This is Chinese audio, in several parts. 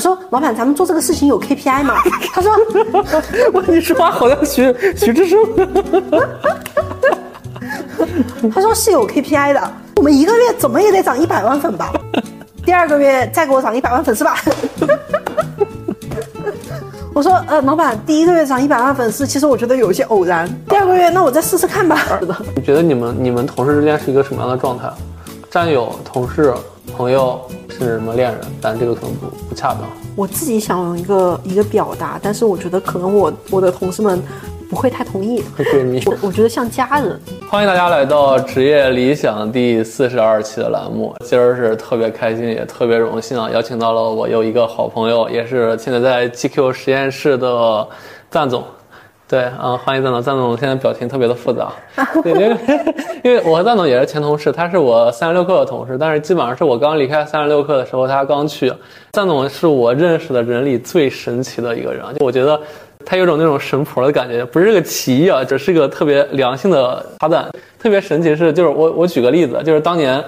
我说老板，咱们做这个事情有 KPI 吗？他说，我你说话好像徐徐志胜。他说是有 KPI 的，我们一个月怎么也得涨一百万粉吧？第二个月再给我涨一百万粉丝吧。我说呃，老板，第一个月涨一百万粉丝，其实我觉得有一些偶然。第二个月，那我再试试看吧。是的你觉得你们你们同事之间是一个什么样的状态？战友、同事、朋友，甚至什么恋人？但这个可能不不恰当。我自己想用一个一个表达，但是我觉得可能我我的同事们。不会太同意，闺蜜，我我觉得像家人。欢迎大家来到职业理想第四十二期的栏目，今儿是特别开心，也特别荣幸啊，邀请到了我有一个好朋友，也是现在在 GQ 实验室的赞总。对，嗯，欢迎赞总，赞总现在表情特别的复杂，因为因为我和赞总也是前同事，他是我三十六课的同事，但是基本上是我刚离开三十六课的时候，他刚去。赞总是我认识的人里最神奇的一个人，就我觉得。他有种那种神婆的感觉，不是个奇异啊，只是个特别良性的夸赞。特别神奇是，就是我我举个例子，就是当年，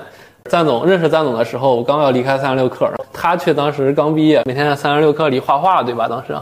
赞总认识赞总的时候，我刚要离开三十六课，他却当时刚毕业，每天在三十六课里画画，对吧？当时。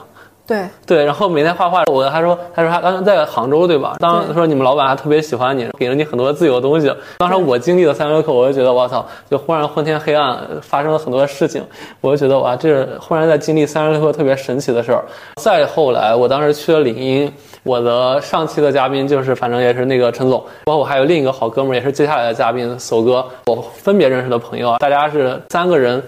对对，然后每天画画，我他说他说他当时在杭州对吧？当时说你们老板还特别喜欢你，给了你很多自由的东西。当时我经历了三十六课，我就觉得我操，就忽然昏天黑暗，发生了很多事情，我就觉得哇，这是忽然在经历三十六课特别神奇的事儿。再后来，我当时去了领英，我的上期的嘉宾就是反正也是那个陈总，包括我还有另一个好哥们儿，也是接下来的嘉宾叟哥，我分别认识的朋友啊，大家是三个人。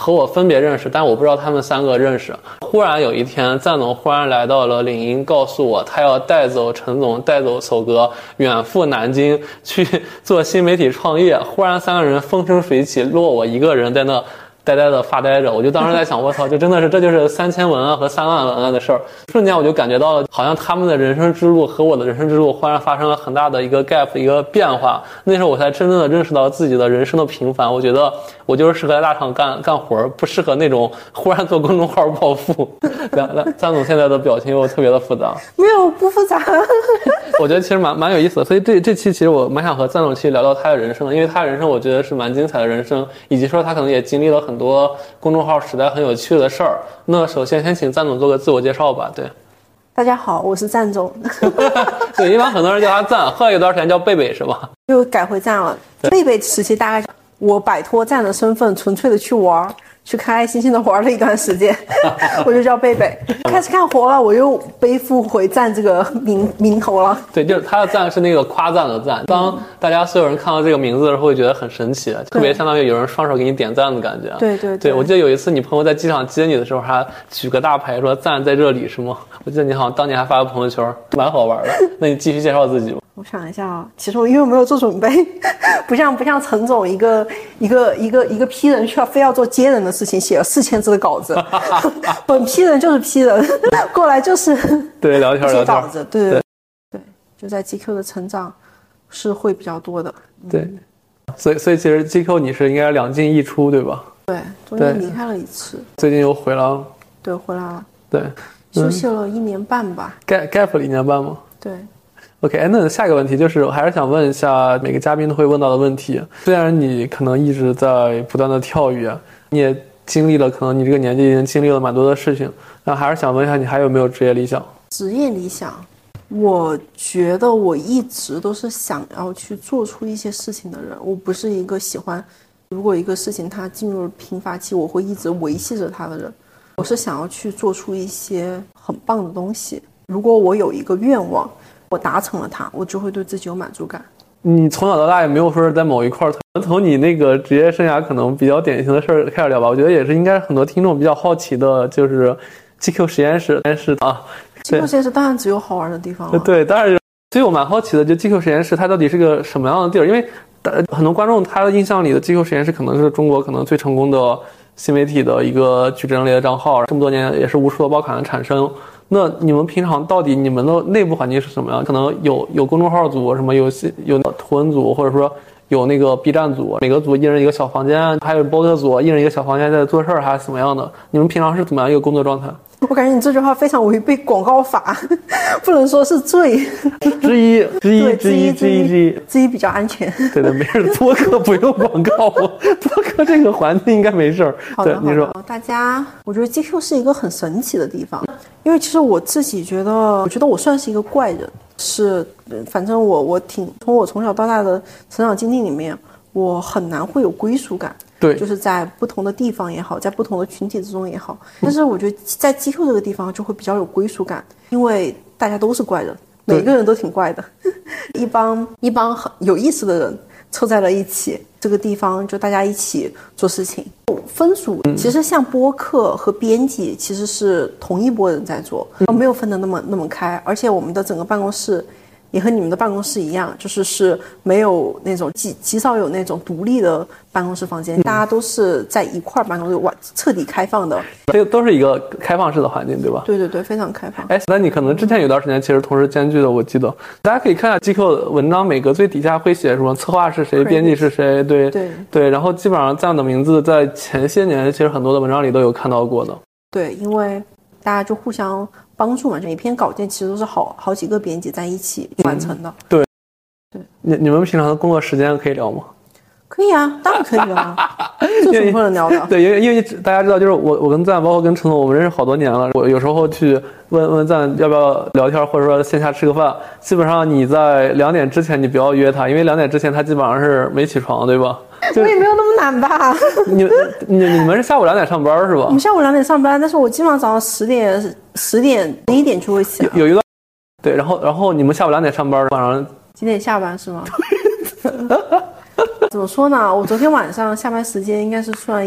和我分别认识，但我不知道他们三个认识。忽然有一天，赞总忽然来到了领英，告诉我他要带走陈总，带走首哥，远赴南京去 做新媒体创业。忽然三个人风生水起，落我一个人在那。呆呆的发呆着，我就当时在想，我操，就真的是这就是三千文案和三万文案的事儿。瞬间我就感觉到了，好像他们的人生之路和我的人生之路忽然发生了很大的一个 gap，一个变化。那时候我才真正的认识到自己的人生的平凡。我觉得我就是适合在大厂干干活，不适合那种忽然做公众号暴富。来来，张总现在的表情又特别的复杂，没有不复杂。我觉得其实蛮蛮有意思的，所以这这期其实我蛮想和赞总去聊聊他的人生的，因为他的人生我觉得是蛮精彩的人生，以及说他可能也经历了很。多公众号时代很有趣的事儿。那首先先请赞总做个自我介绍吧。对，大家好，我是赞总。对，一般很多人叫他赞，后来有段时间叫贝贝是吧？又改回赞了。贝贝时期大概我摆脱赞的身份，纯粹的去玩。去开开心心的玩了一段时间，我就叫贝贝。开始干活了，我又背负回赞这个名名头了。对，就是他的赞是那个夸赞的赞。当大家所有人看到这个名字的时候，会觉得很神奇，特别相当于有人双手给你点赞的感觉。对对对，我记得有一次你朋友在机场接你的时候，还举个大牌说赞在这里是吗？我记得你好像当年还发个朋友圈，蛮好玩的。那你继续介绍自己吧。我想一下啊，其实我因为没有做准备，不像不像陈总一个一个一个一个批人需要非要做接人的事情，写了四千字的稿子，本批人就是批人，过来就是对聊天聊稿子，对对对，就在 GQ 的成长是会比较多的，对，所以所以其实 GQ 你是应该两进一出对吧？对，中间离开了一次，最近又回来了，对，回来了，对，休息了一年半吧，gap gap 了一年半吗？对。OK，那下一个问题就是，我还是想问一下每个嘉宾都会问到的问题。虽然你可能一直在不断的跳跃，你也经历了，可能你这个年纪已经经历了蛮多的事情，那还是想问一下，你还有没有职业理想？职业理想，我觉得我一直都是想要去做出一些事情的人。我不是一个喜欢，如果一个事情它进入了贫乏期，我会一直维系着它的人。我是想要去做出一些很棒的东西。如果我有一个愿望。我达成了它，我就会对自己有满足感。你从小到大也没有说是在某一块儿，从你那个职业生涯可能比较典型的事儿开始聊吧。我觉得也是应该很多听众比较好奇的，就是 GQ 实验室，实验室啊，GQ 实验室当然只有好玩的地方了。对，当然，所以我蛮好奇的，就 GQ 实验室它到底是个什么样的地儿？因为很多观众他的印象里的 GQ 实验室可能是中国可能最成功的新媒体的一个矩阵类的账号，这么多年也是无数的爆款的产生。那你们平常到底你们的内部环境是什么样？可能有有公众号组，什么有有图文组，或者说有那个 B 站组，每个组一人一个小房间，还有播客组，一人一个小房间在做事儿，还是怎么样的？你们平常是怎么样一个工作状态？我感觉你这句话非常违背广告法，不能说是罪。之一，之一，对，之一，之一，之一，之一比较安全。对的，没事。播客不用广告，播客这个环境应该没事儿。好的，对，你说。大家，我觉得 GQ 是一个很神奇的地方，因为其实我自己觉得，我觉得我算是一个怪人，是，呃反正我我挺从我从小到大的成长经历里面，我很难会有归属感。对就是在不同的地方也好，在不同的群体之中也好，但是我觉得在 GQ 这个地方就会比较有归属感，因为大家都是怪人，每个人都挺怪的，一帮一帮很有意思的人凑在了一起，这个地方就大家一起做事情。分组其实像播客和编辑其实是同一波人在做，没有分得那么那么开，而且我们的整个办公室。也和你们的办公室一样，就是是没有那种极极少有那种独立的办公室房间，大家都是在一块儿办公室，完彻底开放的。这个都是一个开放式的环境，对吧？对对对，非常开放。哎，那你可能之前有段时间其实同时兼具的，我记得大家可以看下 GQ 的文章，每个最底下会写什么策划是谁，编辑是谁，对对对，然后基本上这样的名字在前些年其实很多的文章里都有看到过的。对，因为大家就互相帮助嘛，就一篇稿件其实都是好好几个编辑在一起完成的。对，对你你们平常的工作时间可以聊吗？可以啊，当然可以了，这有什么不能聊的？对，因为因为大家知道，就是我我跟赞，包括跟陈总，我们认识好多年了。我有时候去问问赞要不要聊天，或者说线下吃个饭，基本上你在两点之前你不要约他，因为两点之前他基本上是没起床，对吧？就 我也没有那么懒吧？你你你们是下午两点上班是吧我？们下午两点上班，但是我基本上早上十点、十点、十一点就会起来。有一段对，然后然后你们下午两点上班，晚上几点下班是吗？怎么说呢？我昨天晚上下班时间应该是算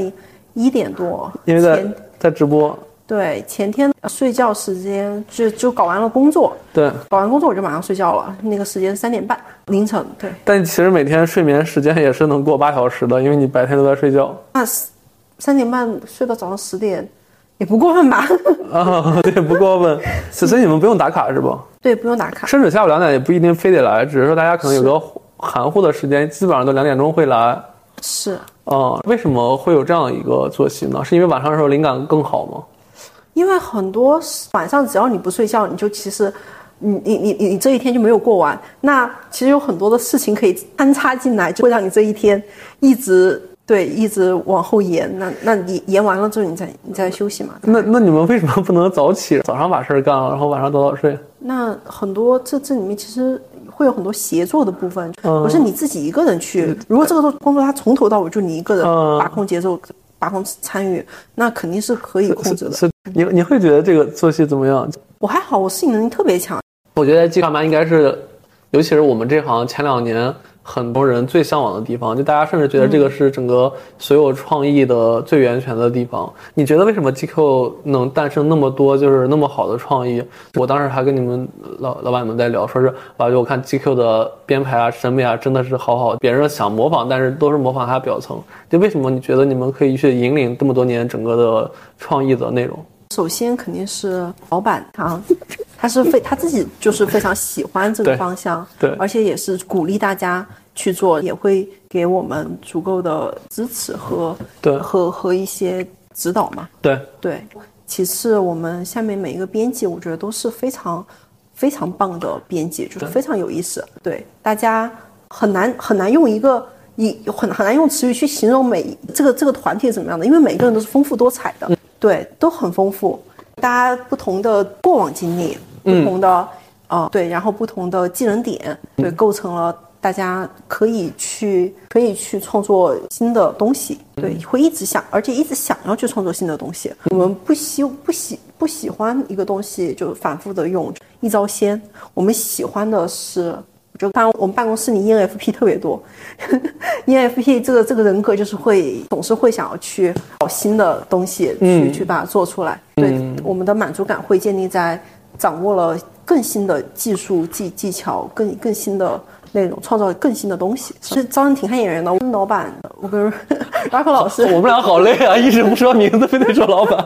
一点多，因为在在直播，对前天睡觉时间就就搞完了工作，对。搞完工作我就马上睡觉了，那个时间三点半凌晨。对，但其实每天睡眠时间也是能过八小时的，因为你白天都在睡觉。那三点半睡到早上十点，也不过分吧？啊，对，不过分。所所以你们不用打卡是吧？对，不用打卡。甚至下午两点也不一定非得来，只是说大家可能有个含糊的时间，基本上都两点钟会来。是嗯，为什么会有这样一个作息呢？是因为晚上的时候灵感更好吗？因为很多晚上只要你不睡觉，你就其实。你你你你你这一天就没有过完，那其实有很多的事情可以安插进来，就会让你这一天一直对一直往后延。那那你延完了之后，你再你再休息嘛。那那你们为什么不能早起，早上把事儿干了，然后晚上早早睡？那很多这这里面其实会有很多协作的部分，嗯不是你自己一个人去。如果这个工作它从头到尾就你一个人嗯把控节奏、把控参与，那肯定是可以控制的。是你你会觉得这个作息怎么样？我还好，我适应能力特别强。我觉得技上班应该是，尤其是我们这行前两年很多人最向往的地方，就大家甚至觉得这个是整个所有创意的最源泉的地方。你觉得为什么 GQ 能诞生那么多就是那么好的创意？我当时还跟你们老老板们在聊，说是哇，就我看 GQ 的编排啊、审美啊，真的是好好，别人想模仿，但是都是模仿它表层。就为什么你觉得你们可以去引领这么多年整个的创意的内容？首先肯定是老板他，他是非他自己就是非常喜欢这个方向，对。而且也是鼓励大家去做，也会给我们足够的支持和对。和和一些指导嘛。对，对，其次我们下面每一个编辑，我觉得都是非常非常棒的编辑，就是非常有意思。对，大家很难很难用一个以很很难用词语去形容每这个这个团体是怎么样的，因为每个人都是丰富多彩的，对，都很丰富，大家不同的过往经历，不同的呃对，然后不同的技能点，对，构成了。大家可以去，可以去创作新的东西，对，会一直想，而且一直想要去创作新的东西。我们不喜不喜不喜欢一个东西就反复的用一招鲜，我们喜欢的是，就当然我们办公室里 ENFP 特别多，ENFP 这个这个人格就是会总是会想要去找新的东西去、去把它做出来。对，我们的满足感会建立在掌握了更新的技术技技巧，更更新的。内容创造更新的东西，其实招人挺看眼缘的。我跟老板，我跟 Rocco 老师，我们俩好累啊，一直不说名字，非得说老板。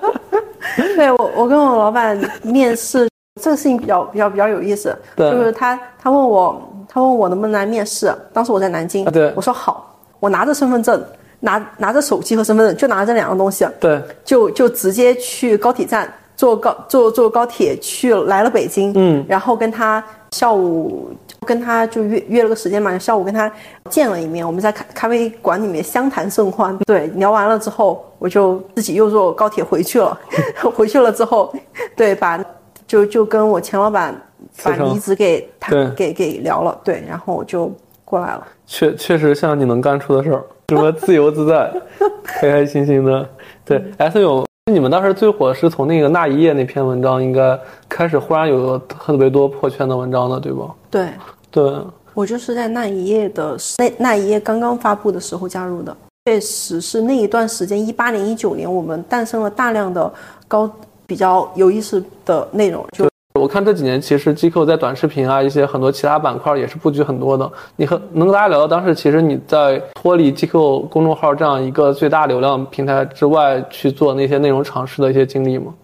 对我，我跟我老板面试，这个事情比较比较比较有意思。就是他他问我，他问我能不能来面试。当时我在南京，啊对。我说好，我拿着身份证，拿拿着手机和身份证，就拿着这两样东西，对，就就直接去高铁站坐高坐坐高铁去来了北京，嗯，然后跟他下午跟他就约约了个时间嘛，下午跟他见了一面，我们在咖咖啡馆里面相谈甚欢，对，聊完了之后，我就自己又坐高铁回去了，回去了之后，对，把就就跟我前老板把离职给对谈给给聊了，对，然后我就过来了。确确实像你能干出的事儿，什么自由自在，开开心心的。对，S 勇，你们当时最火是从那个那一页那篇文章应该开始，忽然有特别多破圈的文章的，对吧？对，对，我就是在那一页的那那一页刚刚发布的时候加入的，确实是那一段时间，一八年、一九年，我们诞生了大量的高比较有意思的内容，就我看这几年其实 GQ 在短视频啊一些很多其他板块也是布局很多的。你和能跟大家聊聊当时其实你在脱离 GQ 公众号这样一个最大流量平台之外去做那些内容尝试的一些经历吗？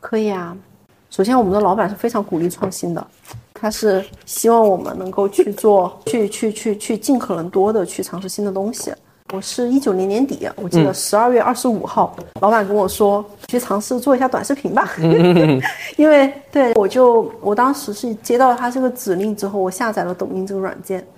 可以啊。首先，我们的老板是非常鼓励创新的，他是希望我们能够去做，去去去去尽可能多的去尝试新的东西。我是一九年年底，我记得十二月二十五号，老板跟我说去尝试做一下短视频吧，因为对我就我当时是接到了他这个指令之后，我下载了抖音这个软件。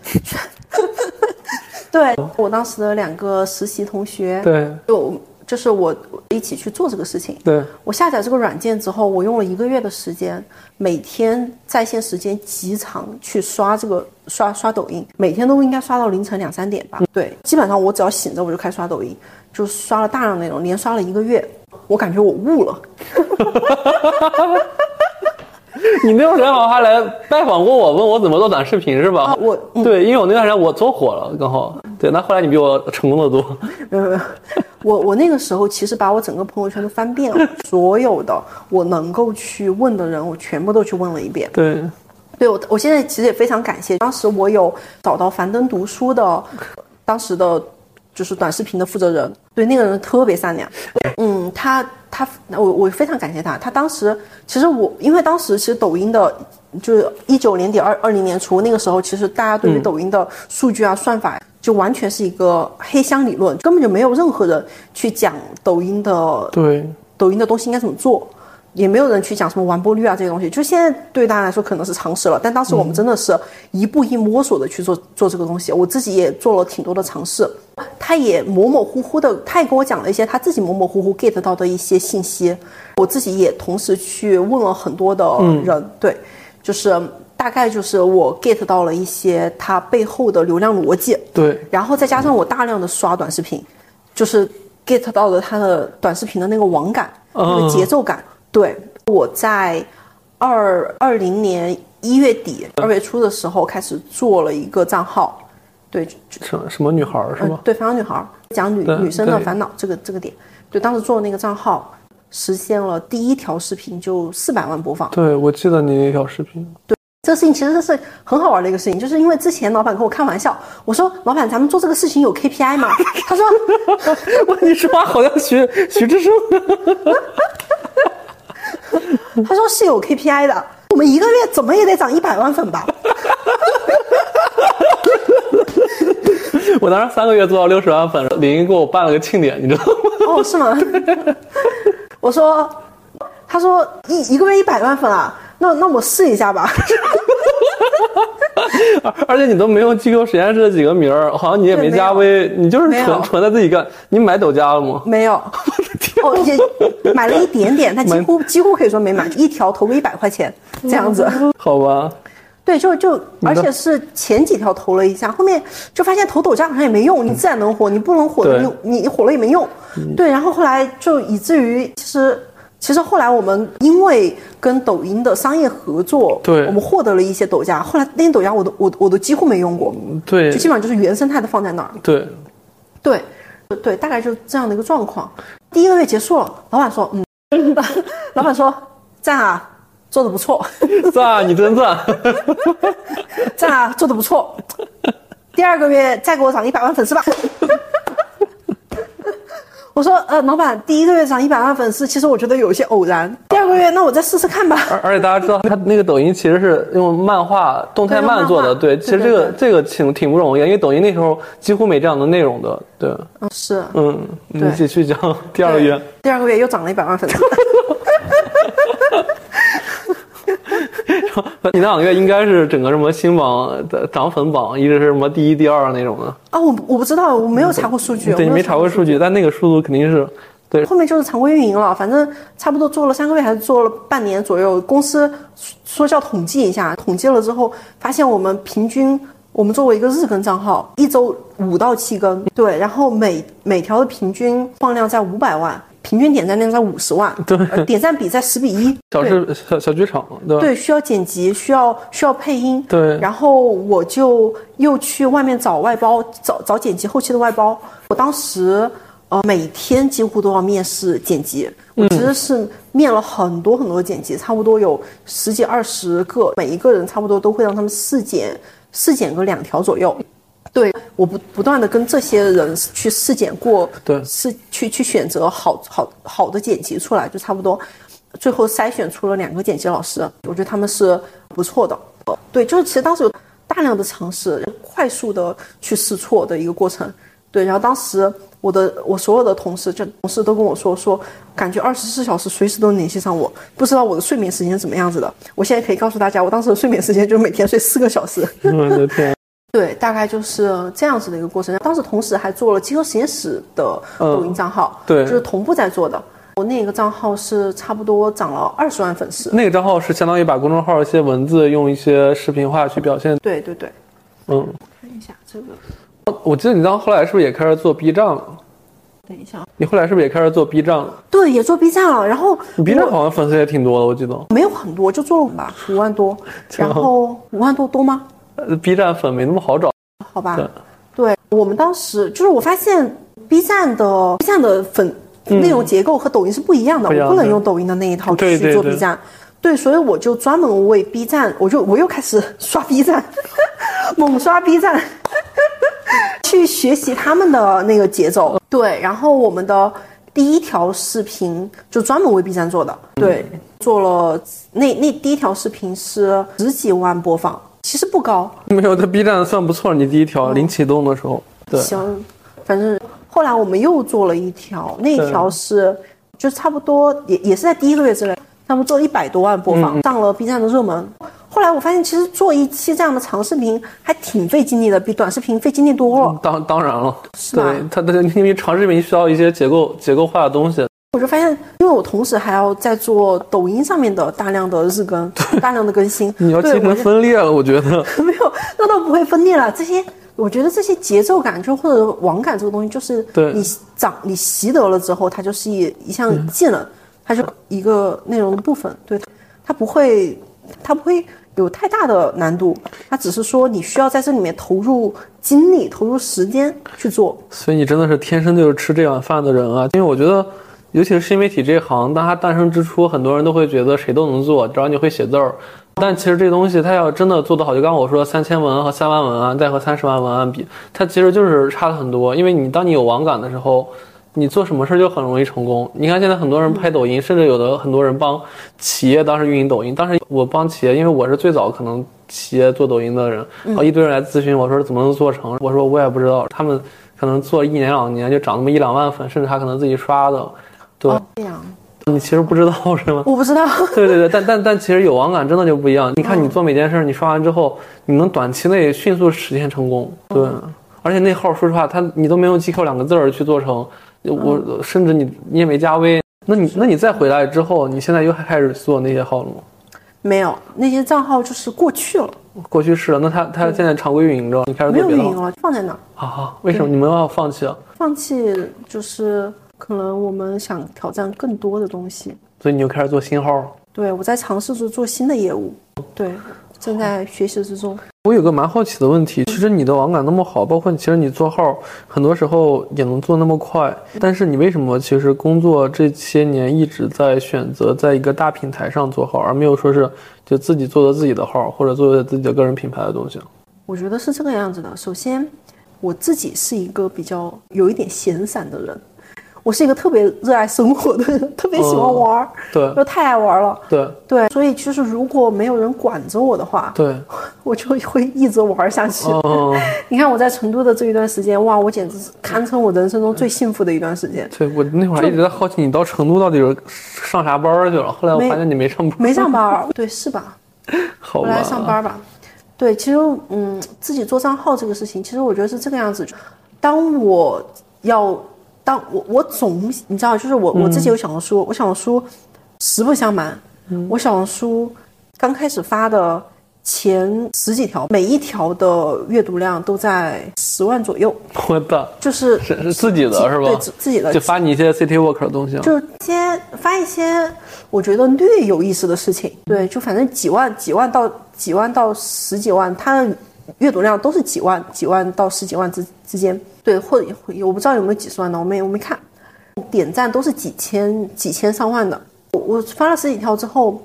对我当时的两个实习同学，对。就就是我一起去做这个事情。对，我下载这个软件之后，我用了一个月的时间，每天在线时间极长，去刷这个刷刷抖音，每天都应该刷到凌晨两三点吧。对，基本上我只要醒着我就开始刷抖音，就刷了大量内容，连刷了一个月，我感觉我悟了。你那段时间好像还来拜访过我，问我怎么做短视频是吧？啊，我嗯，对，因为我那段时间我做火了，刚好。对，那后来你比我成功的多。没有没有，我我那个时候其实把我整个朋友圈都翻遍了，所有的我能够去问的人，我全部都去问了一遍。对，对我，我现在其实也非常感谢，当时我有找到樊登读书的，当时的就是短视频的负责人，对那个人特别善良，嗯，他他我我非常感谢他，他当时其实我因为当时其实抖音的，就是一九年底二二零年初那个时候，其实大家对于抖音的数据啊算法就完全是一个黑箱理论，根本就没有任何人去讲抖音的对，抖音的东西应该怎么做，也没有人去讲什么完播率啊这些东西。就现在对大家来说可能是常识了，但当时我们真的是一步一摸索的去做做这个东西。我自己也做了挺多的尝试，他也模模糊糊的，他也跟我讲了一些他自己模模糊糊 get 到的一些信息。我自己也同时去问了很多的人，对，就是大概就是我 get 到了一些他背后的流量逻辑。对，然后再加上我大量的刷短视频，就是 get 到了它的短视频的那个网感、那个节奏感。对，我在二二零年一月底、二月初的时候开始做了一个账号，对，就什什么女孩是吧？嗯对，烦恼女孩讲女女生的烦恼这个这个点，对，当时做的那个账号，实现了第一条视频就四百万播放。对，我记得你那条视频。对这个事情其实是很好玩的一个事情，就是因为之前老板跟我开玩笑，我说老板咱们做这个事情有 KPI 吗？他说 哇，你说话好像徐徐志胜。他说是有 KPI 的，我们一个月怎么也得涨一百万粉吧？我当时三个月做到六十万粉，李英给我办了个庆典，你知道吗？哦，是吗？我说，他说一一个月一百万粉啊，那那我试一下吧。而而且你都没用 GQ 实验室的几个名儿，好像你也没加微，你就是纯纯的自己干。你买抖加了吗？没有，哦，也 买了一点点，但几乎几乎可以说没买，一条投个一百块钱这样子。好吧，对，就就而且是前几条投了一下，后面就发现投抖加好像也没用，你自然能火，你不能火，对你你火了也没用。对，然后后来就以至于其实。其实后来我们因为跟抖音的商业合作，对我们获得了一些抖加。后来那些抖加我都我我都几乎没用过，对就基本上就是原生态的放在那儿。对，对，对，大概就这样的一个状况。第一个月结束了，老板说，嗯，老板说赞啊，做的不错，赞啊，你真赞。赞啊，做的不错。第二个月再给我涨一百万粉丝吧。我说，呃，老板，第一个月涨一百万粉丝，其实我觉得有一些偶然。第二二个月，那我再试试看吧。而而且大家知道，他那个抖音其实是用漫画动态漫做的，对，其实这个这个挺挺不容易，因为抖音那时候几乎没这样的内容的，对，嗯，是，嗯，你继续讲第二个月，第二个月又涨了一百万粉丝。你那两个月应该是整个什么新榜的涨粉榜，一直是什么第一、第二那种的啊？我我不知道，我没有查过数据。对，你没查过数据，但那个速度肯定是对。后面就是常规运营了，反正差不多做了三个月，还是做了半年左右。公司说叫统计一下，统计了之后发现我们平均，我们作为一个日更账号，一周五到七更，对，然后每每条的平均放量在五百万。平均点赞量在五十万，对，点赞比在十比一。小视小小剧场，对对，需要剪辑，需要需要配音，对。然后我就又去外面找外包，找找剪辑后期的外包。我当时呃每天几乎都要面试剪辑，我其实是面了很多很多剪辑，差不多有十几二十个，每一个人差不多都会让他们试剪试剪个两条左右。对，我不不断的跟这些人去试剪过，对，是去去选择好好好的剪辑出来，就差不多，最后筛选出了两个剪辑老师，我觉得他们是不错的。对，就是其实当时有大量的尝试，快速的去试错的一个过程。对，然后当时我的我所有的同事就同事都跟我说说，感觉二十四小时随时都能联系上我，不知道我的睡眠时间是怎么样子的。我现在可以告诉大家，我当时的睡眠时间就是每天睡四个小时。我的天。对，大概就是这样子的一个过程。当时同时还做了集合实验室的抖音账号，对，就是同步在做的。我那个账号是差不多涨了二十万粉丝。那个账号是相当于把公众号一些文字用一些视频化去表现。对对对，嗯。看一下这个。我记得你当后来是不是也开始做 B 站了？等一下，你后来是不是也开始做 B 站了？对，也做 B 站了。然后你 B 站好像粉丝也挺多的，我记得。没有很多，就做了吧，五万多。然后五万多多吗？呃，B 站粉没那么好找。好吧，对我们当时就是我发现 B 站的 B 站的粉内容结构和抖音是不一样的，我不能用抖音的那一套去做 B 站，对，所以我就专门为 B 站，我就我又开始 刷 B 站，猛刷 B 站，去学习他们的那个节奏，对，然后我们的第一条视频就专门为 B 站做的，对，做了那那第一条视频是十几万播放。其实不高，没有在 B 站算不错。你第一条零启动的时候，对，行，反正后来我们又做了一条，那条是就差不多也也是在第一个月之内，他们做了一百多万播放，上了 B 站的热门。后来我发现，其实做一期这样的长视频还挺费精力的，比短视频费精力多了。当当然了，是对，它的因为长视频需要一些结构结构化的东西。我就发现，因为我同时还要在做抖音上面的大量的日更，大量的更新。你要精神分裂了，我觉得 没有，那倒不会分裂了。这些，我觉得这些节奏感就或者网感这个东西，就是你长你习得了之后，它就是一一项技能，它是一个内容的部分。对，它不会，它不会有太大的难度，它只是说你需要在这里面投入精力、投入时间去做。所以你真的是天生就是吃这碗饭的人啊！因为我觉得。尤其是新媒体这一行，当它诞生之初，很多人都会觉得谁都能做，只要你会写字儿。但其实这东西，它要真的做得好，就刚我说三千文和三万文案，再和三十万文案比，它其实就是差了很多。因为你当你有网感的时候，你做什么事儿就很容易成功。你看现在很多人拍抖音，甚至有的很多人帮企业当时运营抖音。当时我帮企业，因为我是最早可能企业做抖音的人，然后一堆人来咨询我说怎么能做成，我说我也不知道，他们可能做一年两年就涨那么一两万粉，甚至他可能自己刷的。对，这样，你其实不知道 是吗？我不知道。对对对，但但但其实有网感真的就不一样。你看你做每件事，你刷完之后，你能短期内迅速实现成功。对，而且那号说实话，他你都没用 GQ 两个字儿去做成，我甚至你你也没加微，那你那你再回来之后，你现在又开始做那些号了吗？没有，那些账号就是过去了。过去式了，那他他现在常规运营着，你开始没有运营了，放在那。啊，为什么你们要放弃啊？放弃就是。可能我们想挑战更多的东西，所以你就开始做新号。对，我在尝试着做新的业务。对，正在学习之中。我有个蛮好奇的问题，其实你的网感那么好，包括其实你做号，很多时候也能做那么快，但是你为什么其实工作这些年一直在选择在一个大平台上做号，而没有说是就自己做的自己的号，或者做自己的个人品牌的东西？我觉得是这个样子的。首先，我自己是一个比较有一点闲散的人。我是一个特别热爱生活的人，特别喜欢玩儿，对就太爱玩了。对对，所以就是如果没有人管着我的话，对，我就会一直玩下去。哦，你看我在成都的这一段时间，哇，我简直是堪称我人生中最幸福的一段时间。对我那会儿一直在好奇你到成都到底是上啥班儿去了，后来我发现你没上班，没上班儿，对，是吧？好吧，回来上班吧。对，其实嗯，自己做账号这个事情，其实我觉得是这个样子。当我要，当我我总你知道，就是我我自己有小红书，我小红书实不相瞒，我小红书刚开始发的前十几条，每一条的阅读量都在十万左右，我的就是是是自己的是吧对？自自己的就发你一些 City Walk 的东西啊，就先发一些我觉得略有意思的事情，对，就反正几万、几万到几万到十几万，它的阅读量都是几万、几万到十几万之之间，对，或者我不知道有没有几十万的，我没我没看，点赞都是几千、几千上万的。我我发了十几条之后，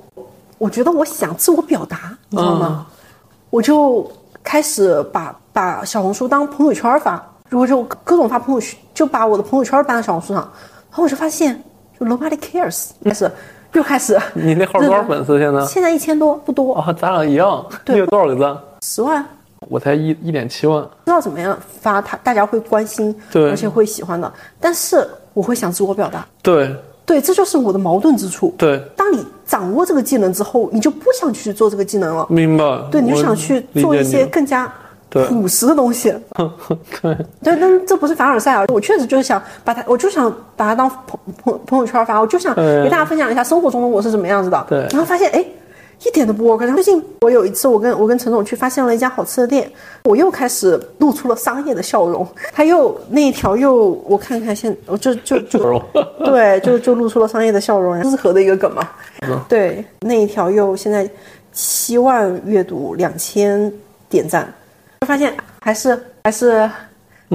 我觉得我想自我表达，你知道吗？我就开始把把小红书当朋友圈发，如果就各种发朋友圈，就把我的朋友圈搬到小红书上，然后我就发现，就 nobody cares，开始又开始，你那号多少粉丝现在？现在一千多，不多，啊，咱俩一样，对。你有多少个赞？十万，我才一一点七万。不知道怎么样发，他大家会关心，对而且会喜欢的，但是我会想自我表达，对对，这就是我的矛盾之处。对，当你掌握这个技能之后，你就不想去做这个技能了，明白。对，你就想去做一些更加朴实的东西。对 对，但这不是凡尔赛啊！我确实就是想把它，我就想把它当朋朋朋友圈发，我就想嗯给大家分享一下生活中的我是怎么样子的。对然后发现哎，一点都不 work。然后最近我有一次，我跟我跟陈总去发现了一家好吃的店，我又开始露出了商业的笑容。他又那一条又我看看现，我就就就对，就就露出了商业的笑容，适合的一个梗嘛。嗯对，那一条又现在七万阅读，两千点赞，就发现还是还是，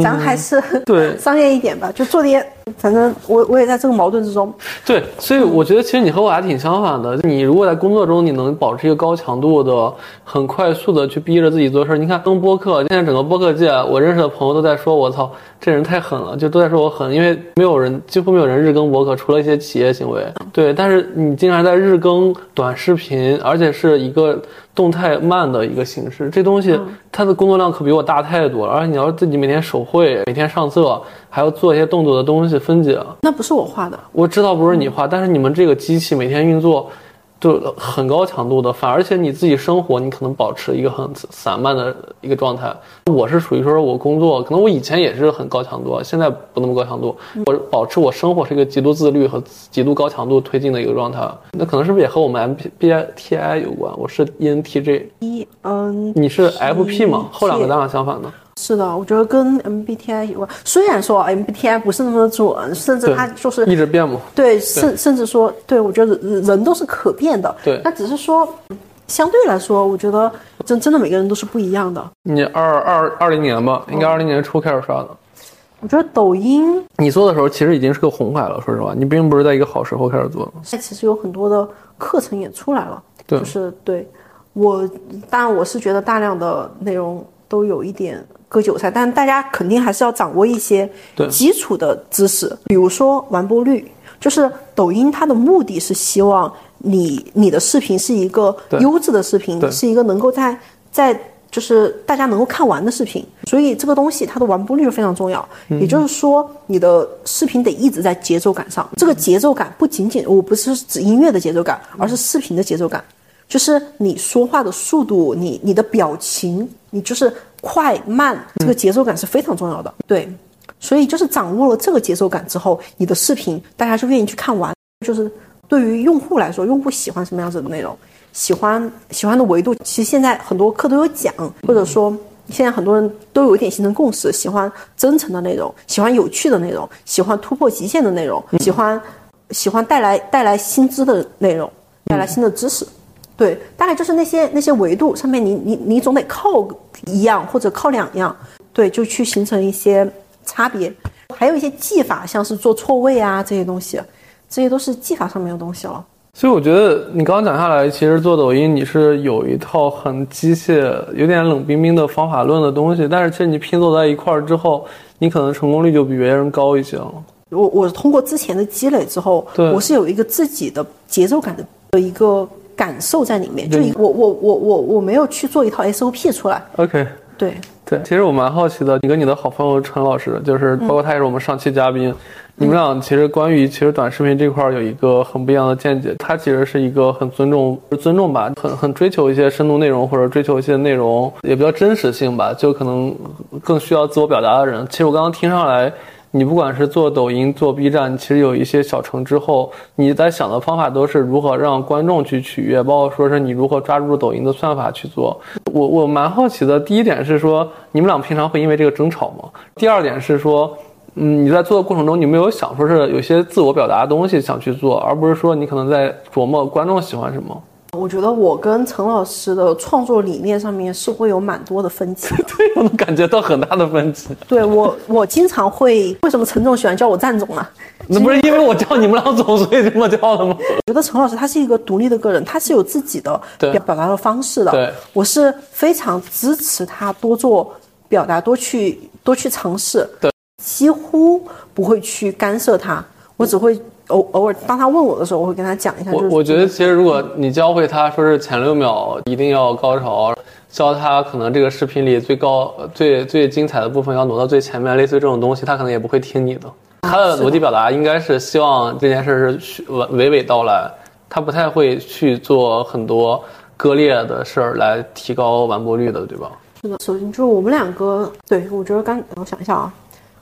咱还是、对 商业一点吧，就做点，反正我我也在这个矛盾之中。对，所以我觉得其实你和我还挺相反的。你如果在工作中你能保持一个高强度的、很快速的去逼着自己做事儿，你看登播客，现在整个播客界，我认识的朋友都在说，我操，这人太狠了，就都在说我狠，因为没有人，几乎没有人日更播客，除了一些企业行为。对，但是你竟然在日更短视频，而且是一个动态慢的一个形式，这东西它的工作量可比我大太多了，而且你要自己每天手绘，每天上色，还要做一些动作的东西分解。那不是我画的，我知道不是你画，但是你们这个机器每天运作就很高强度的，反而且你自己生活你可能保持一个很散漫的一个状态。我是属于说我工作，可能我以前也是很高强度，现在不那么高强度。我保持我生活是一个极度自律和极度高强度推进的一个状态。那可能是不是也和我们 MBTI 有关？我是 E ENTJ，一嗯，你是 FP 吗？后两个咱俩相反的。是的，我觉得跟 MBTI 有关。虽然说 MBTI 不是那么的准，甚至对它就是一直变嘛。对，甚甚至说，对我觉得人人都是可变的。对那只是说，相对来说，我觉得真真的每个人都是不一样的。你二二二零年吧，应该二零年初开始刷的。我觉得抖音你做的时候其实已经是个红海了，说实话，你并不是在一个好时候开始做的。它其实有很多的课程也出来了，对就是对我，当然我是觉得大量的内容都有一点割韭菜，但大家肯定还是要掌握一些基础的知识，比如说完播率，就是抖音它的目的是希望你你的视频是一个优质的视频，是一个能够在在就是大家能够看完的视频，所以这个东西它的完播率非常重要。嗯。也就是说，你的视频得一直在节奏感上。这个节奏感不仅仅我不是指音乐的节奏感，而是视频的节奏感，就是你说话的速度，你你的表情，你就是快慢，这个节奏感是非常重要的。对，所以就是掌握了这个节奏感之后，你的视频大家就愿意去看完。就是对于用户来说，用户喜欢什么样子的内容，喜欢喜欢的维度，其实现在很多课都有讲，或者说现在很多人都有一点形成共识，喜欢真诚的内容，喜欢有趣的内容，喜欢突破极限的内容，喜欢喜欢带来带来新知的内容，带来新的知识。对，大概就是那些那些维度上面你，你你总得靠一样或者靠两样，对，就去形成一些差别。还有一些技法，像是做错位啊这些东西，这些都是技法上面的东西了。所以我觉得你刚刚讲下来，其实做抖音你是有一套很机械、有点冷冰冰的方法论的东西，但是其实你拼凑在一块儿之后，你可能成功率就比别人高一些了。我我通过之前的积累之后，我是有一个自己的节奏感的的一个感受在里面，就对我我我我我没有去做一套 SOP 出来，OK，对，对，其实我蛮好奇的，你跟你的好朋友陈老师，就是包括他也是我们上期嘉宾，你们俩其实关于其实短视频这块儿有一个很不一样的见解。他其实是一个很尊重尊重吧，很很追求一些深度内容或者追求一些内容也比较真实性吧，就可能更需要自我表达的人。其实我刚刚听上来。你不管是做抖音、做 B 站，其实有一些小成之后，你在想的方法都是如何让观众去取悦，包括说是你如何抓住抖音的算法去做。我我蛮好奇的，第一点是说，你们俩平常会因为这个争吵吗？第二点是说，嗯，你在做的过程中，你没有想说是有些自我表达的东西想去做，而不是说你可能在琢磨观众喜欢什么？我觉得我跟陈老师的创作理念上面是会有蛮多的分歧的。对，我能感觉到很大的分歧。对我，我经常会，为什么陈总喜欢叫我赞总啊？那不是因为我叫你们老总，所以这么叫的吗？我觉得陈老师他是一个独立的个人，他是有自己的表表达的方式的。对，我是非常支持他多做表达，多去多去尝试。对，几乎不会去干涉他，我只会偶偶尔当他问我的时候，我会跟他讲一下。就是我我觉得其实如果你教会他说是前六秒一定要高潮，教他可能这个视频里最高最最精彩的部分要挪到最前面，类似于这种东西，他可能也不会听你的。他的逻辑表达应该是希望这件事是娓娓娓道来，他不太会去做很多割裂的事儿来提高完播率的，对吧？是的，首先就是我们两个，对我觉得刚我想一下啊，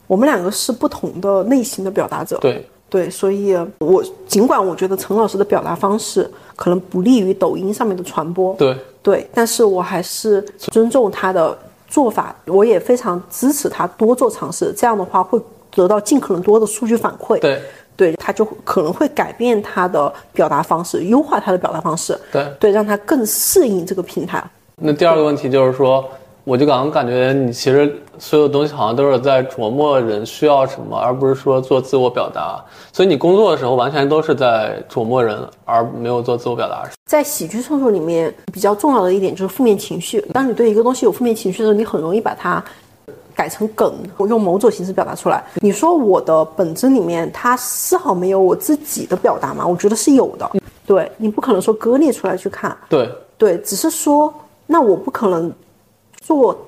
我们两个是不同的类型的表达者。对，对，所以我尽管我觉得陈老师的表达方式可能不利于抖音上面的传播，对，对，但是我还是尊重他的做法，我也非常支持他多做尝试，这样的话会得到尽可能多的数据反馈，对，对，他就可能会改变他的表达方式，优化他的表达方式，对。对，让他更适应这个平台。那第二个问题就是说，我就刚刚感觉你其实所有东西好像都是在琢磨人需要什么，而不是说做自我表达。所以你工作的时候完全都是在琢磨人，而没有做自我表达。在喜剧创作里面，比较重要的一点就是负面情绪。当你对一个东西有负面情绪的时候，你很容易把它改成梗，我用某种形式表达出来。你说我的本质里面，它丝毫没有我自己的表达吗？我觉得是有的。对你不可能说割裂出来去看，对，对，只是说，那我不可能做，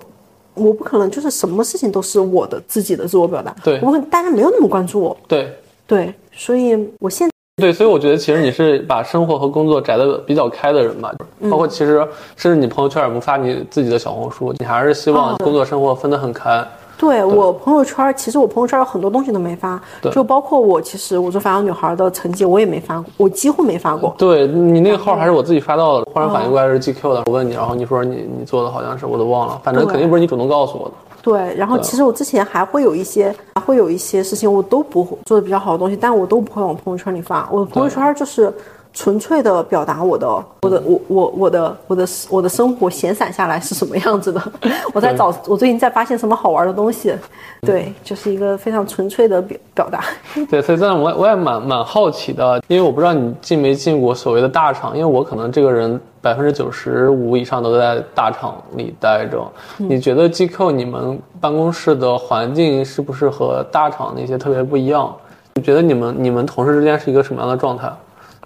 我不可能就是什么事情都是我的自己的自我表达。对我可能大家没有那么关注我。对，对，所以我现对，所以我觉得其实你是把生活和工作摘得比较开的人吧，包括其实甚至你朋友圈也不发你自己的小红书，你还是希望哦工作生活分得很开。对我朋友圈，其实我朋友圈有很多东西都没发，就包括我，其实我做反向女孩的成绩我也没发过，我几乎没发过。对你那个号还是我自己发到的，忽然反应过来是 GQ 的，我问你，然后你说你你做的好像是我都忘了，反正肯定不是你主动告诉我的。对，然后其实我之前还会有一些，还会有一些事情我都不会做的比较好的东西，但我都不会往朋友圈里发。我的朋友圈就是纯粹的表达我的我的我我我的我的我的生活闲散下来是什么样子的。我在找我最近在发现什么好玩的东西，对，就是一个非常纯粹的表表达。对，所以但我我也蛮蛮好奇的，因为我不知道你进没进过所谓的大厂，因为我可能这个人百分之九十五以上都在大厂里待着。你觉得 GQ 你们办公室的环境是不是和大厂那些特别不一样？你觉得你们你们同事之间是一个什么样的状态？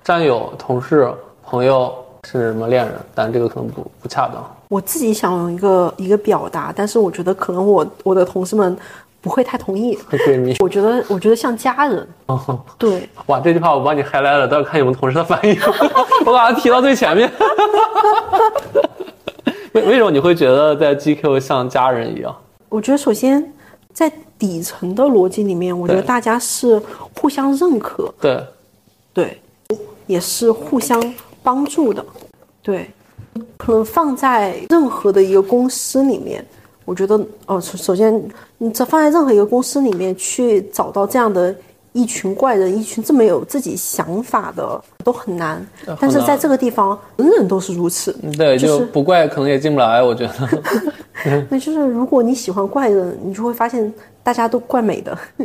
战友、同事、朋友，甚至什么恋人？但这个可能不不恰当。我自己想用一个一个表达，但是我觉得可能我我的同事们不会太同意。闺蜜，我觉得我觉得像家人，哦对，哇，这句话我帮你 highlight 了，到时候看你们同事的反应，我把它提到最前面。为为什么你会觉得在 GQ 像家人一样？我觉得首先在底层的逻辑里面，我觉得大家是互相认可，对，对，也是互相帮助的，对。可能放在任何的一个公司里面，我觉得哦，首首先你这放在任何一个公司里面去找到这样的一群怪人，一群这么有自己想法的都很难。但是在这个地方，人人都是如此。对，就就是不怪可能也进不来，我觉得。那就是如果你喜欢怪人，你就会发现大家都怪美的。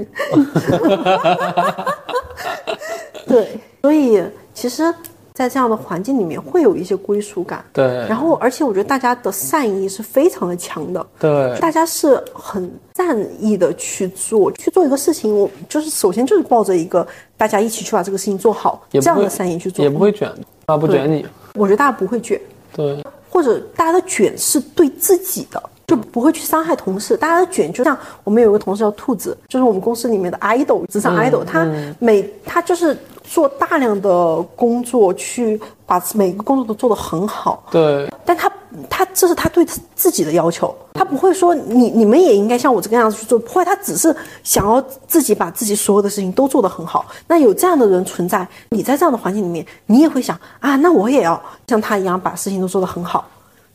对，所以其实，在这样的环境里面会有一些归属感。对，然后，而且我觉得大家的善意是非常的强的。对，大家是很善意的去做去做一个事情。我就是首先就是抱着一个大家一起去把这个事情做好这样的善意去做，也不会卷，啊不卷你。我觉得大家不会卷。对，或者大家的卷是对自己的。就不会去伤害同事，大家的卷就像我们有个同事叫兔子，就是我们公司里面的 idol，职场 idol，他每他就是做大量的工作，去把每个工作都做得很好。对，但他他这是他对自己的要求，他不会说你你们也应该像我这个样子去做，不会，他只是想要自己把自己所有的事情都做得很好。那有这样的人存在，你在这样的环境里面，你也会想啊，那我也要像他一样把事情都做得很好。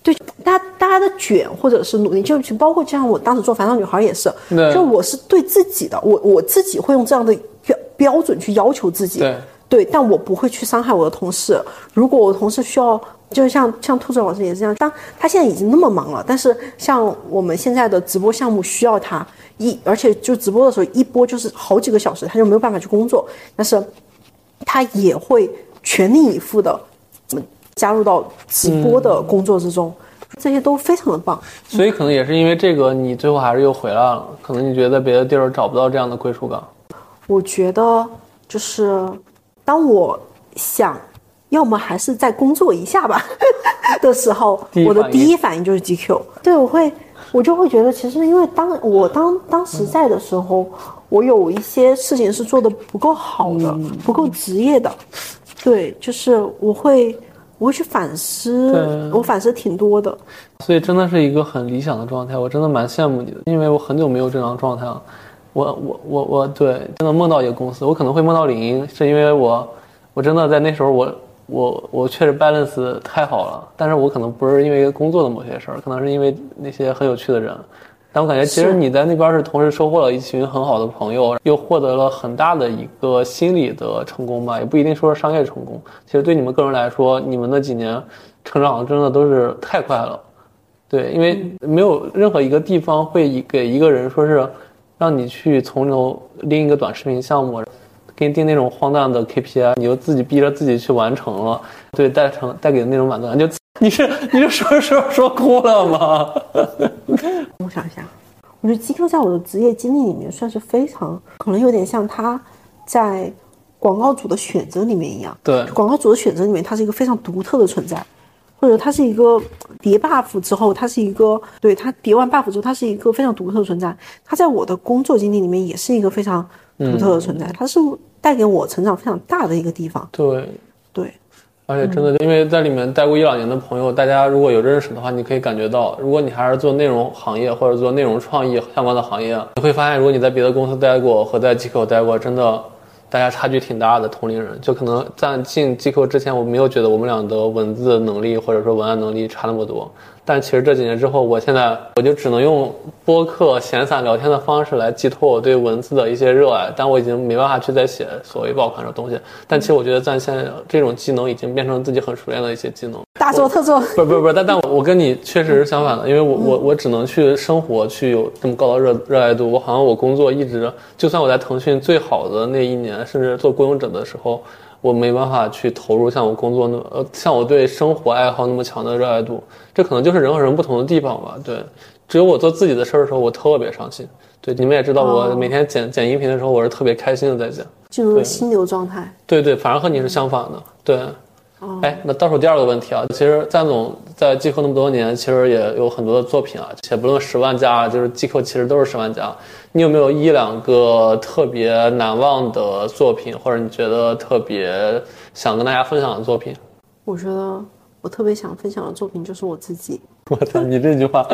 对，大家大家的卷或者是努力，就包括像我当时做烦恼女孩也是，就我是对自己的，我我自己会用这样的标标准去要求自己，对对，但我不会去伤害我的同事。如果我同事需要，就像像兔子老师也是这样，当他现在已经那么忙了，但是像我们现在的直播项目需要他一，而且就直播的时候一播就是好几个小时，他就没有办法去工作，但是他也会全力以赴的。加入到直播的工作之中，这些都非常的棒。所以可能也是因为这个，你最后还是又回来了。可能你觉得别的地儿找不到这样的归属感。我觉得就是当我想，要么还是再工作一下吧 的时候，我的第一反应就是 GQ。对，我会，我就会觉得，其实因为当我当当时在的时候，我有一些事情是做的不够好的，不够职业的。对，就是我会。我会去反思，我反思挺多的，所以真的是一个很理想的状态。我真的蛮羡慕你的，因为我很久没有这样的状态了。我我我我对，真的梦到一个公司，我可能会梦到领英，是因为我我真的在那时候，我我我确实 balance 太好了，但是我可能不是因为工作的某些事儿，可能是因为那些很有趣的人。但我感觉，其实你在那边是同时收获了一群很好的朋友，又获得了很大的一个心理的成功吧，也不一定说是商业成功。其实对你们个人来说，你们那几年成长真的都是太快了。对，因为没有任何一个地方会给一个人说是让你去从头拎一个短视频项目，给你定那种荒诞的 KPI，你就自己逼着自己去完成了，对，带成带给的那种满足感就。你是你是说说说哭了吗？我想一下，我觉得 GQ 在我的职业经历里面算是非常，可能有点像他在广告组的选择里面一样。对，广告组的选择里面，它是一个非常独特的存在，或者它是一个叠 buff 之后，它是一个对它叠完 buff 之后，它是一个非常独特的存在。它在我的工作经历里面也是一个非常独特的存在，它是带给我成长非常大的一个地方。对，对。而且真的，因为在里面待过一两年的朋友，大家如果有认识的话，你可以感觉到，如果你还是做内容行业或者做内容创意相关的行业，你会发现，如果你在别的公司待过和在机构待过，真的，大家差距挺大的。同龄人就可能在进机构之前，我没有觉得我们俩的文字能力或者说文案能力差那么多。但其实这几年之后，我现在我就只能用播客闲散聊天的方式来寄托我对文字的一些热爱，但我已经没办法去再写所谓爆款的东西。但其实我觉得在现在这种技能已经变成自己很熟练的一些技能。大做特做，不不不，但但我我跟你确实是相反的，因为我我我只能去生活，去有这么高的热热爱度。我好像我工作一直，就算我在腾讯最好的那一年，甚至做雇佣者的时候。我没办法去投入像我工作那么呃，像我对生活爱好那么强的热爱度，这可能就是人和人不同的地方吧。对，只有我做自己的事儿的时候，我特别上心。对，你们也知道，我每天剪剪音频的时候，我是特别开心的在剪，进入了心流状态。对对，反而和你是相反的。对。哎，那倒数第二个问题啊，其实赞总在 GQ 那么多年，其实也有很多的作品啊，且不论十万加，就是 GQ 其实都是十万加。你有没有一两个特别难忘的作品，或者你觉得特别想跟大家分享的作品？我觉得我特别想分享的作品就是我自己。我操，你这句话，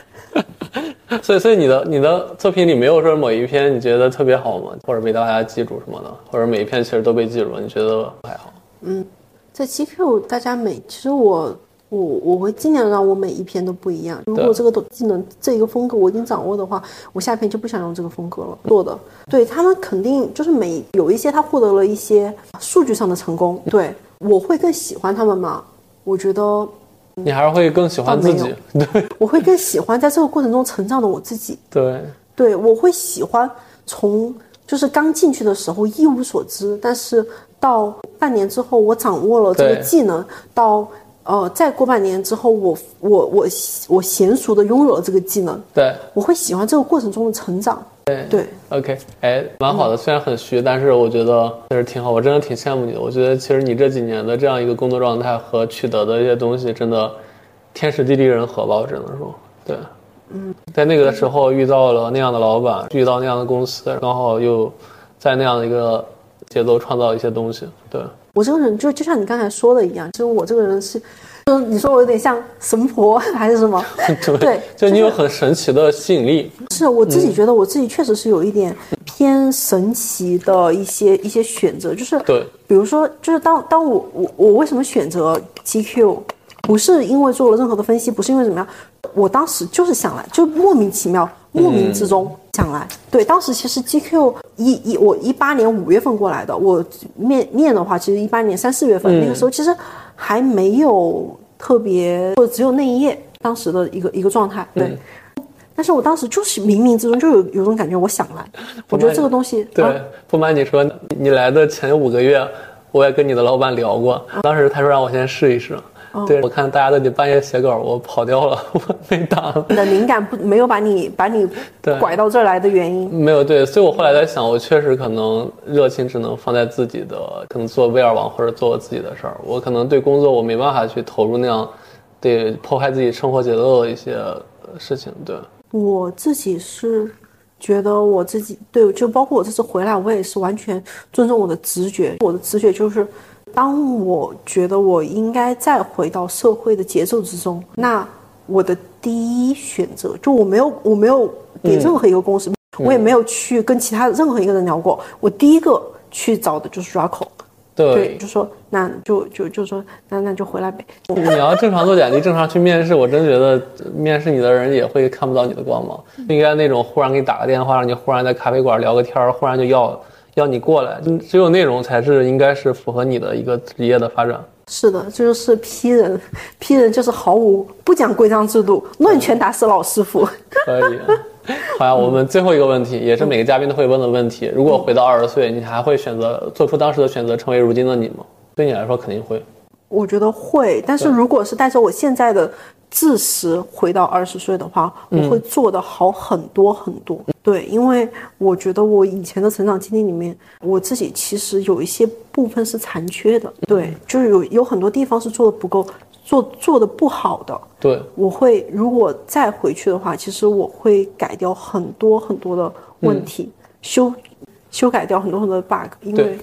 所以所以你的你的作品里没有说某一篇你觉得特别好吗？或者被大家记住什么的？或者每一篇其实都被记住了？你觉得还好？嗯。在 GQ，大家每其实我我我会尽量让我每一篇都不一样。如果这个都技能这一个风格我已经掌握的话，我下篇就不想用这个风格了做的。对他们肯定就是每有一些他获得了一些数据上的成功，对我会更喜欢他们吗？我觉得你还是会更喜欢自己。对，我会更喜欢在这个过程中成长的我自己。对，对我会喜欢从。就是刚进去的时候一无所知，但是到半年之后我掌握了这个技能，到呃再过半年之后我我我我娴熟的拥有了这个技能，对。我会喜欢这个过程中的成长。对对，OK，哎，蛮好的，虽然很虚，但是我觉得确实挺好，我真的挺羡慕你的。我觉得其实你这几年的这样一个工作状态和取得的一些东西，真的天时地利人和吧，我只能说，对，嗯，在那个时候遇到了那样的老板，遇到那样的公司，刚好又在那样的一个节奏创造一些东西，对，我这个人就就像你刚才说的一样，就是我这个人是，就是你说我有点像神婆还是什么？对就你有很神奇的吸引力，是我自己觉得我自己确实是有一点偏神奇的一些一些选择，就是对，比如说，就是当当我我我为什么选择 GQ，不是因为做了任何的分析，不是因为怎么样，我当时就是想来，就莫名其妙，莫名之中想来。对，当时其实 GQ 一一我一八年五月份过来的，我面面的话，其实一八年三四月份、那个时候其实还没有特别，或者只有那一页当时的一个一个状态。对。但是我当时就是冥冥之中就有有种感觉，我想来，我觉得这个东西对，啊不瞒你说，你来的前五个月，我也跟你的老板聊过，当时他说让我先试一试。对，我看大家都得半夜写稿，我跑掉了，我没打。你的灵感不没有把你把你拐到这儿来的原因。没有对，所以我后来在想，我确实可能热情只能放在自己的，可能做 VR 网或者做我自己的事儿。我可能对工作我没办法去投入那样，对破坏自己生活节奏的一些呃事情。对，我自己是觉得我自己对，就包括我这次回来，我也是完全尊重我的直觉。我的直觉就是，当我觉得我应该再回到社会的节奏之中，那我的第一选择就我没有我没有给任何一个公司，我也没有去跟其他任何一个人聊过，我第一个去找的就是 Rocco。对，对，就说那就就就说那那就回来呗。你要正常做简历，正常去面试，我真觉得面试你的人也会看不到你的光芒。应该那种忽然给你打个电话，让你忽然在咖啡馆聊个天儿，忽然就要要你过来，嗯只有内容才是应该是符合你的一个职业的发展。是的，这就是批人，批人就是毫无不讲规章制度，乱拳打死老师傅。可以。好呀，我们最后一个问题，也是每个嘉宾都会问的问题。如果回到二十岁，你还会选择做出当时的选择，成为如今的你吗？对你来说肯定会。我觉得会，但是如果是带着我现在的知识回到二十岁的话，我会做的好很多很多。对，因为我觉得我以前的成长经历里面，我自己其实有一些部分是残缺的。对，就是有有很多地方是做的不够，做做的不好的。对，我会如果再回去的话，其实我会改掉很多很多的问题，修修改掉很多很多的 bug，因为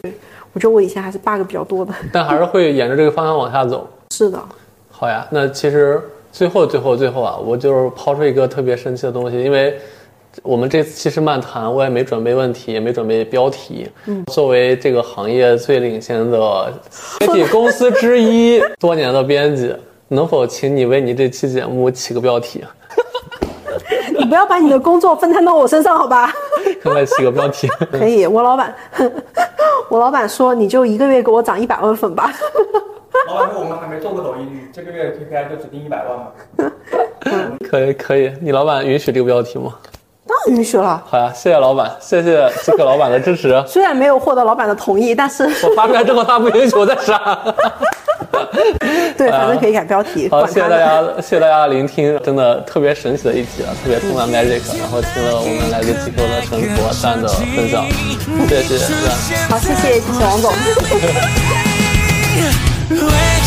我觉得我以前还是 bug 比较多的。但还是会沿着这个方向往下走。是的，好呀，那其实最后最后最后啊，我就是抛出一个特别神奇的东西，因为我们这次其实漫谈，我也没准备问题，也没准备标题。嗯，作为这个行业最领先的媒体公司之一，多年的编辑，能否请你为你这期节目起个标题？你不要把你的工作分摊到我身上，好吧？可以起个标题？可以，我老板，我老板说你就一个月给我涨一百万粉吧。老板说我们还没做过抖音，你这个月 KPI 就指定一百万嘛。可以可以，你老板允许这个标题吗？当然允许了，好呀，谢谢老板，谢谢这个老板的支持。虽然没有获得老板的同意，但是我发出来之后他不允许我再删。对，反正可以改标题，好。谢谢大家，谢谢大家的聆听，真的特别神奇的一集啊，特别充满 magic，然后听了我们来自机构的生活蛋的分享，谢谢谢谢。好，谢谢谢谢王总。Wait